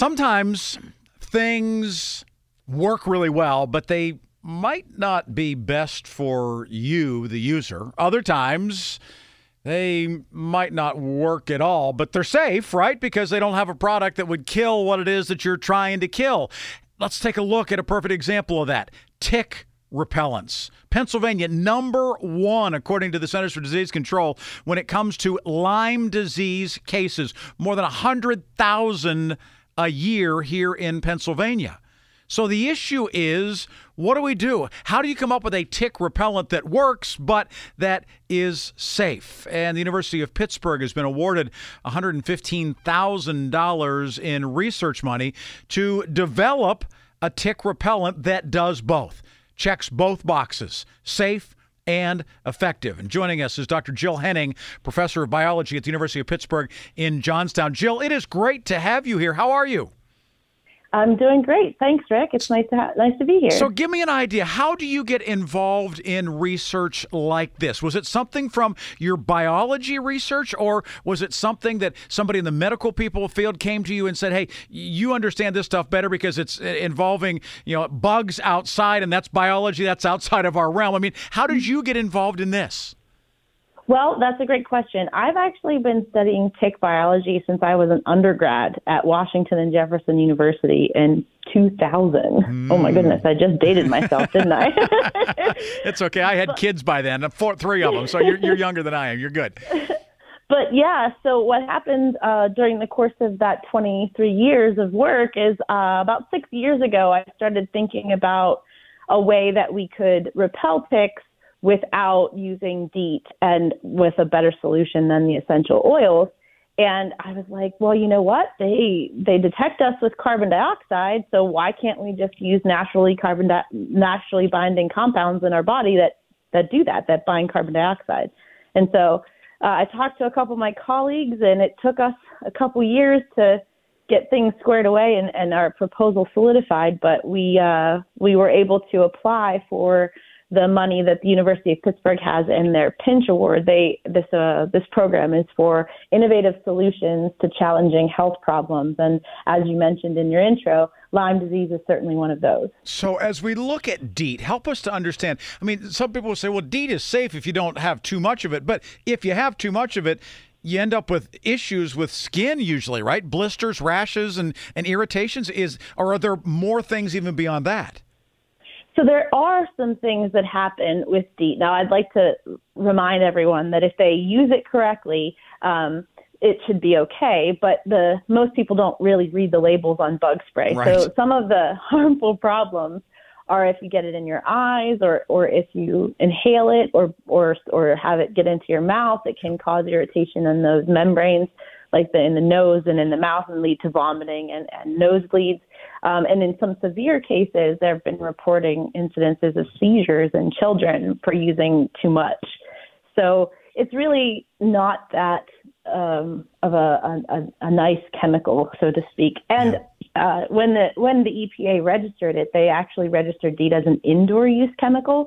Sometimes things work really well, but they might not be best for you, the user. Other times, they might not work at all, but they're safe, right? Because they don't have a product that would kill what it is that you're trying to kill. Let's take a look at a perfect example of that tick repellents. Pennsylvania, number one, according to the Centers for Disease Control, when it comes to Lyme disease cases. More than 100,000 a year here in Pennsylvania. So the issue is what do we do? How do you come up with a tick repellent that works but that is safe? And the University of Pittsburgh has been awarded $115,000 in research money to develop a tick repellent that does both. Checks both boxes. Safe and effective. And joining us is Dr. Jill Henning, professor of biology at the University of Pittsburgh in Johnstown. Jill, it is great to have you here. How are you? I'm doing great. Thanks, Rick. It's nice to ha- nice to be here. So, give me an idea. How do you get involved in research like this? Was it something from your biology research, or was it something that somebody in the medical people field came to you and said, "Hey, you understand this stuff better because it's uh, involving you know bugs outside, and that's biology that's outside of our realm." I mean, how did you get involved in this? Well, that's a great question. I've actually been studying tick biology since I was an undergrad at Washington and Jefferson University in 2000. Mm. Oh my goodness, I just dated myself, didn't I? it's okay. I had kids by then, four, three of them, so you're, you're younger than I am. You're good. But yeah, so what happened uh, during the course of that 23 years of work is uh, about six years ago, I started thinking about a way that we could repel ticks without using DEET and with a better solution than the essential oils. And I was like, well, you know what? They they detect us with carbon dioxide, so why can't we just use naturally carbon di- naturally binding compounds in our body that that do that, that bind carbon dioxide? And so uh, I talked to a couple of my colleagues, and it took us a couple years to get things squared away and, and our proposal solidified. But we uh, we were able to apply for the money that the University of Pittsburgh has in their Pinch Award. They this uh, this program is for innovative solutions to challenging health problems, and as you mentioned in your intro, Lyme disease is certainly one of those. So, as we look at DEET, help us to understand. I mean, some people will say, "Well, DEET is safe if you don't have too much of it," but if you have too much of it, you end up with issues with skin usually, right? Blisters, rashes, and, and irritations. Is or are there more things even beyond that? So there are some things that happen with DEET. Now, I'd like to remind everyone that if they use it correctly, um, it should be okay. But the most people don't really read the labels on bug spray. Right. So some of the harmful problems are if you get it in your eyes, or or if you inhale it, or or or have it get into your mouth. It can cause irritation in those membranes, like the in the nose and in the mouth, and lead to vomiting and, and nosebleeds. Um, and in some severe cases, there have been reporting incidences of seizures in children for using too much. So it's really not that um, of a, a, a, nice chemical, so to speak. And uh, when the when the EPA registered it, they actually registered DEET as an indoor use chemical.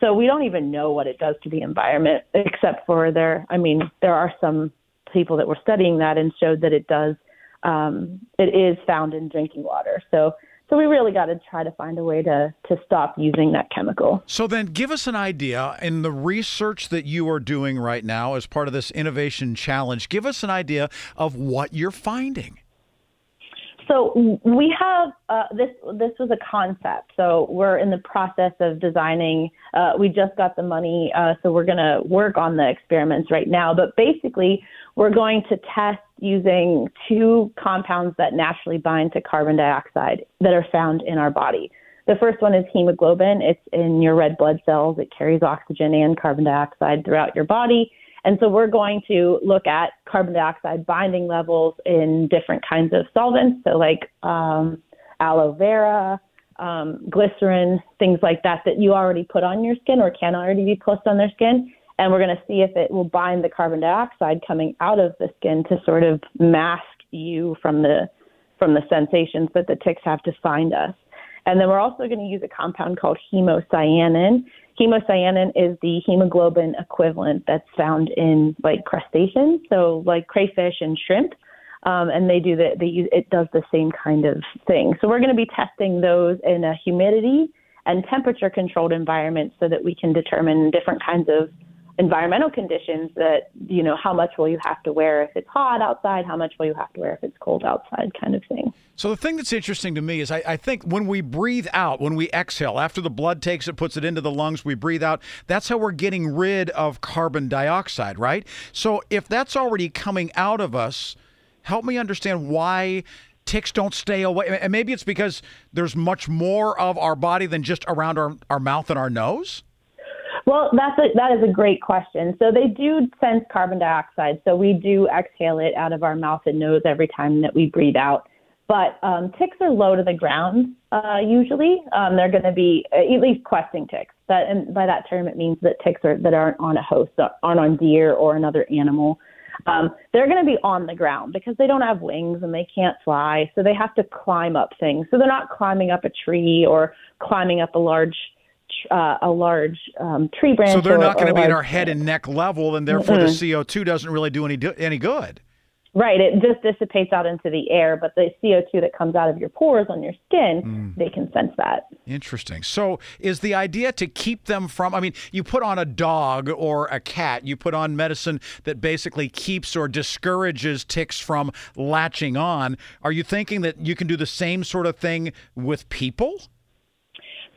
So we don't even know what it does to the environment, except for there. I mean, there are some people that were studying that and showed that it does um, it is found in drinking water. So So we really got to try to find a way to to stop using that chemical. So then give us an idea in the research that you are doing right now as part of this innovation challenge. Give us an idea of what you're finding. So we have uh, this. This was a concept. So we're in the process of designing. Uh, we just got the money, uh, so we're going to work on the experiments right now. But basically, we're going to test using two compounds that naturally bind to carbon dioxide that are found in our body. The first one is hemoglobin. It's in your red blood cells. It carries oxygen and carbon dioxide throughout your body. And so we're going to look at carbon dioxide binding levels in different kinds of solvents, so like um, aloe vera, um, glycerin, things like that that you already put on your skin or can already be put on their skin. And we're going to see if it will bind the carbon dioxide coming out of the skin to sort of mask you from the from the sensations that the ticks have to find us. And then we're also going to use a compound called hemocyanin. Hemocyanin is the hemoglobin equivalent that's found in like crustaceans, so like crayfish and shrimp. Um, and they do the they use it does the same kind of thing. So we're going to be testing those in a humidity and temperature controlled environment so that we can determine different kinds of environmental conditions that you know how much will you have to wear if it's hot outside? How much will you have to wear if it's cold outside? Kind of thing. So the thing that's interesting to me is I, I, think when we breathe out when we exhale after the blood takes it puts it into the lungs we breathe out that's how we're getting rid of carbon dioxide right? So if that's already coming out of us help me understand why ticks don't stay away. And maybe it's because there's much more of our body than just around our, our mouth and our nose well, that's a, that is a great question. So they do sense carbon dioxide. So we do exhale it out of our mouth and nose every time that we breathe out. But um, ticks are low to the ground uh, usually. Um, they're going to be at least questing ticks. That and by that term, it means that ticks are that aren't on a host, aren't on deer or another animal. Um, they're going to be on the ground because they don't have wings and they can't fly, so they have to climb up things. So they're not climbing up a tree or climbing up a large uh, a large um, tree branch. So they're or, not going to be at our head and neck level, and therefore mm-hmm. the CO2 doesn't really do any do- any good. Right, it just dissipates out into the air, but the CO2 that comes out of your pores on your skin, mm. they can sense that. Interesting. So, is the idea to keep them from? I mean, you put on a dog or a cat, you put on medicine that basically keeps or discourages ticks from latching on. Are you thinking that you can do the same sort of thing with people?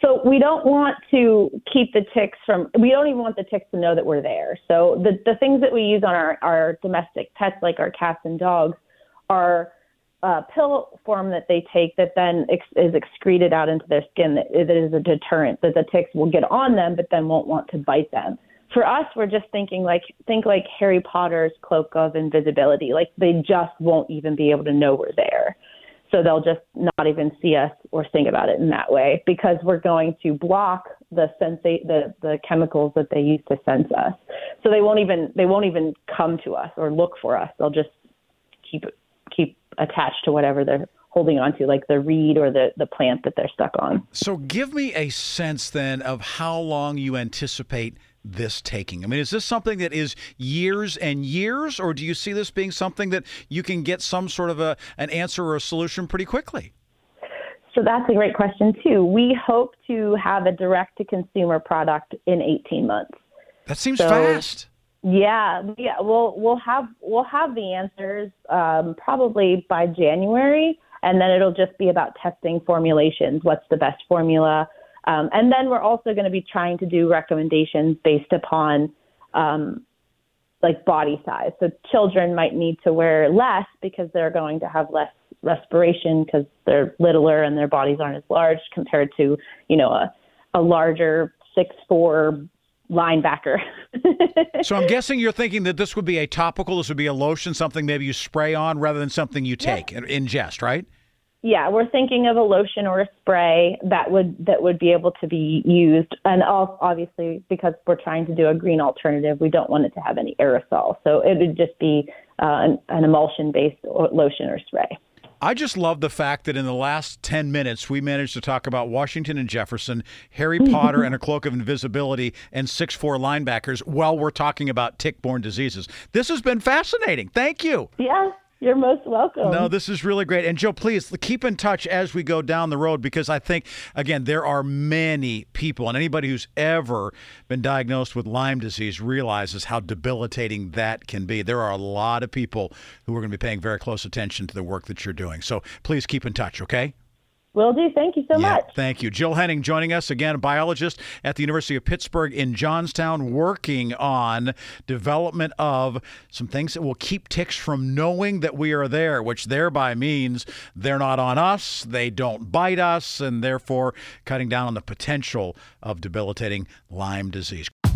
So we don't want to keep the ticks from, we don't even want the ticks to know that we're there. So the, the things that we use on our, our domestic pets, like our cats and dogs, are uh, pill form that they take that then ex- is excreted out into their skin that, that is a deterrent, that the ticks will get on them, but then won't want to bite them. For us, we're just thinking like, think like Harry Potter's cloak of invisibility. Like they just won't even be able to know we're there. So they'll just not even see us or think about it in that way because we're going to block the sensa- the the chemicals that they use to sense us. So they won't even they won't even come to us or look for us. They'll just keep keep attached to whatever they're holding onto, like the reed or the, the plant that they're stuck on. So give me a sense then of how long you anticipate this taking? I mean, is this something that is years and years, or do you see this being something that you can get some sort of a, an answer or a solution pretty quickly? So that's a great question, too. We hope to have a direct to consumer product in 18 months. That seems so, fast. Yeah, yeah. We'll we'll have we'll have the answers um, probably by January, and then it'll just be about testing formulations. What's the best formula? Um, and then we're also going to be trying to do recommendations based upon um, like body size. So children might need to wear less because they're going to have less respiration because they're littler and their bodies aren't as large compared to, you know, a, a larger six four linebacker. so I'm guessing you're thinking that this would be a topical, this would be a lotion, something maybe you spray on rather than something you take yeah. and ingest, right? Yeah, we're thinking of a lotion or a spray that would that would be able to be used, and obviously because we're trying to do a green alternative, we don't want it to have any aerosol, so it would just be uh, an, an emulsion-based lotion or spray. I just love the fact that in the last 10 minutes, we managed to talk about Washington and Jefferson, Harry Potter and a cloak of invisibility, and six four linebackers while we're talking about tick borne diseases. This has been fascinating. Thank you. Yeah. You're most welcome. No, this is really great. And Joe, please keep in touch as we go down the road because I think, again, there are many people, and anybody who's ever been diagnosed with Lyme disease realizes how debilitating that can be. There are a lot of people who are going to be paying very close attention to the work that you're doing. So please keep in touch, okay? Will do. Thank you so Yeah, much. Thank you. Jill Henning joining us again, a biologist at the University of Pittsburgh in Johnstown, working on development of some things that will keep ticks from knowing that we are there, which thereby means they're not on us, they don't bite us, and therefore cutting down on the potential of debilitating Lyme disease.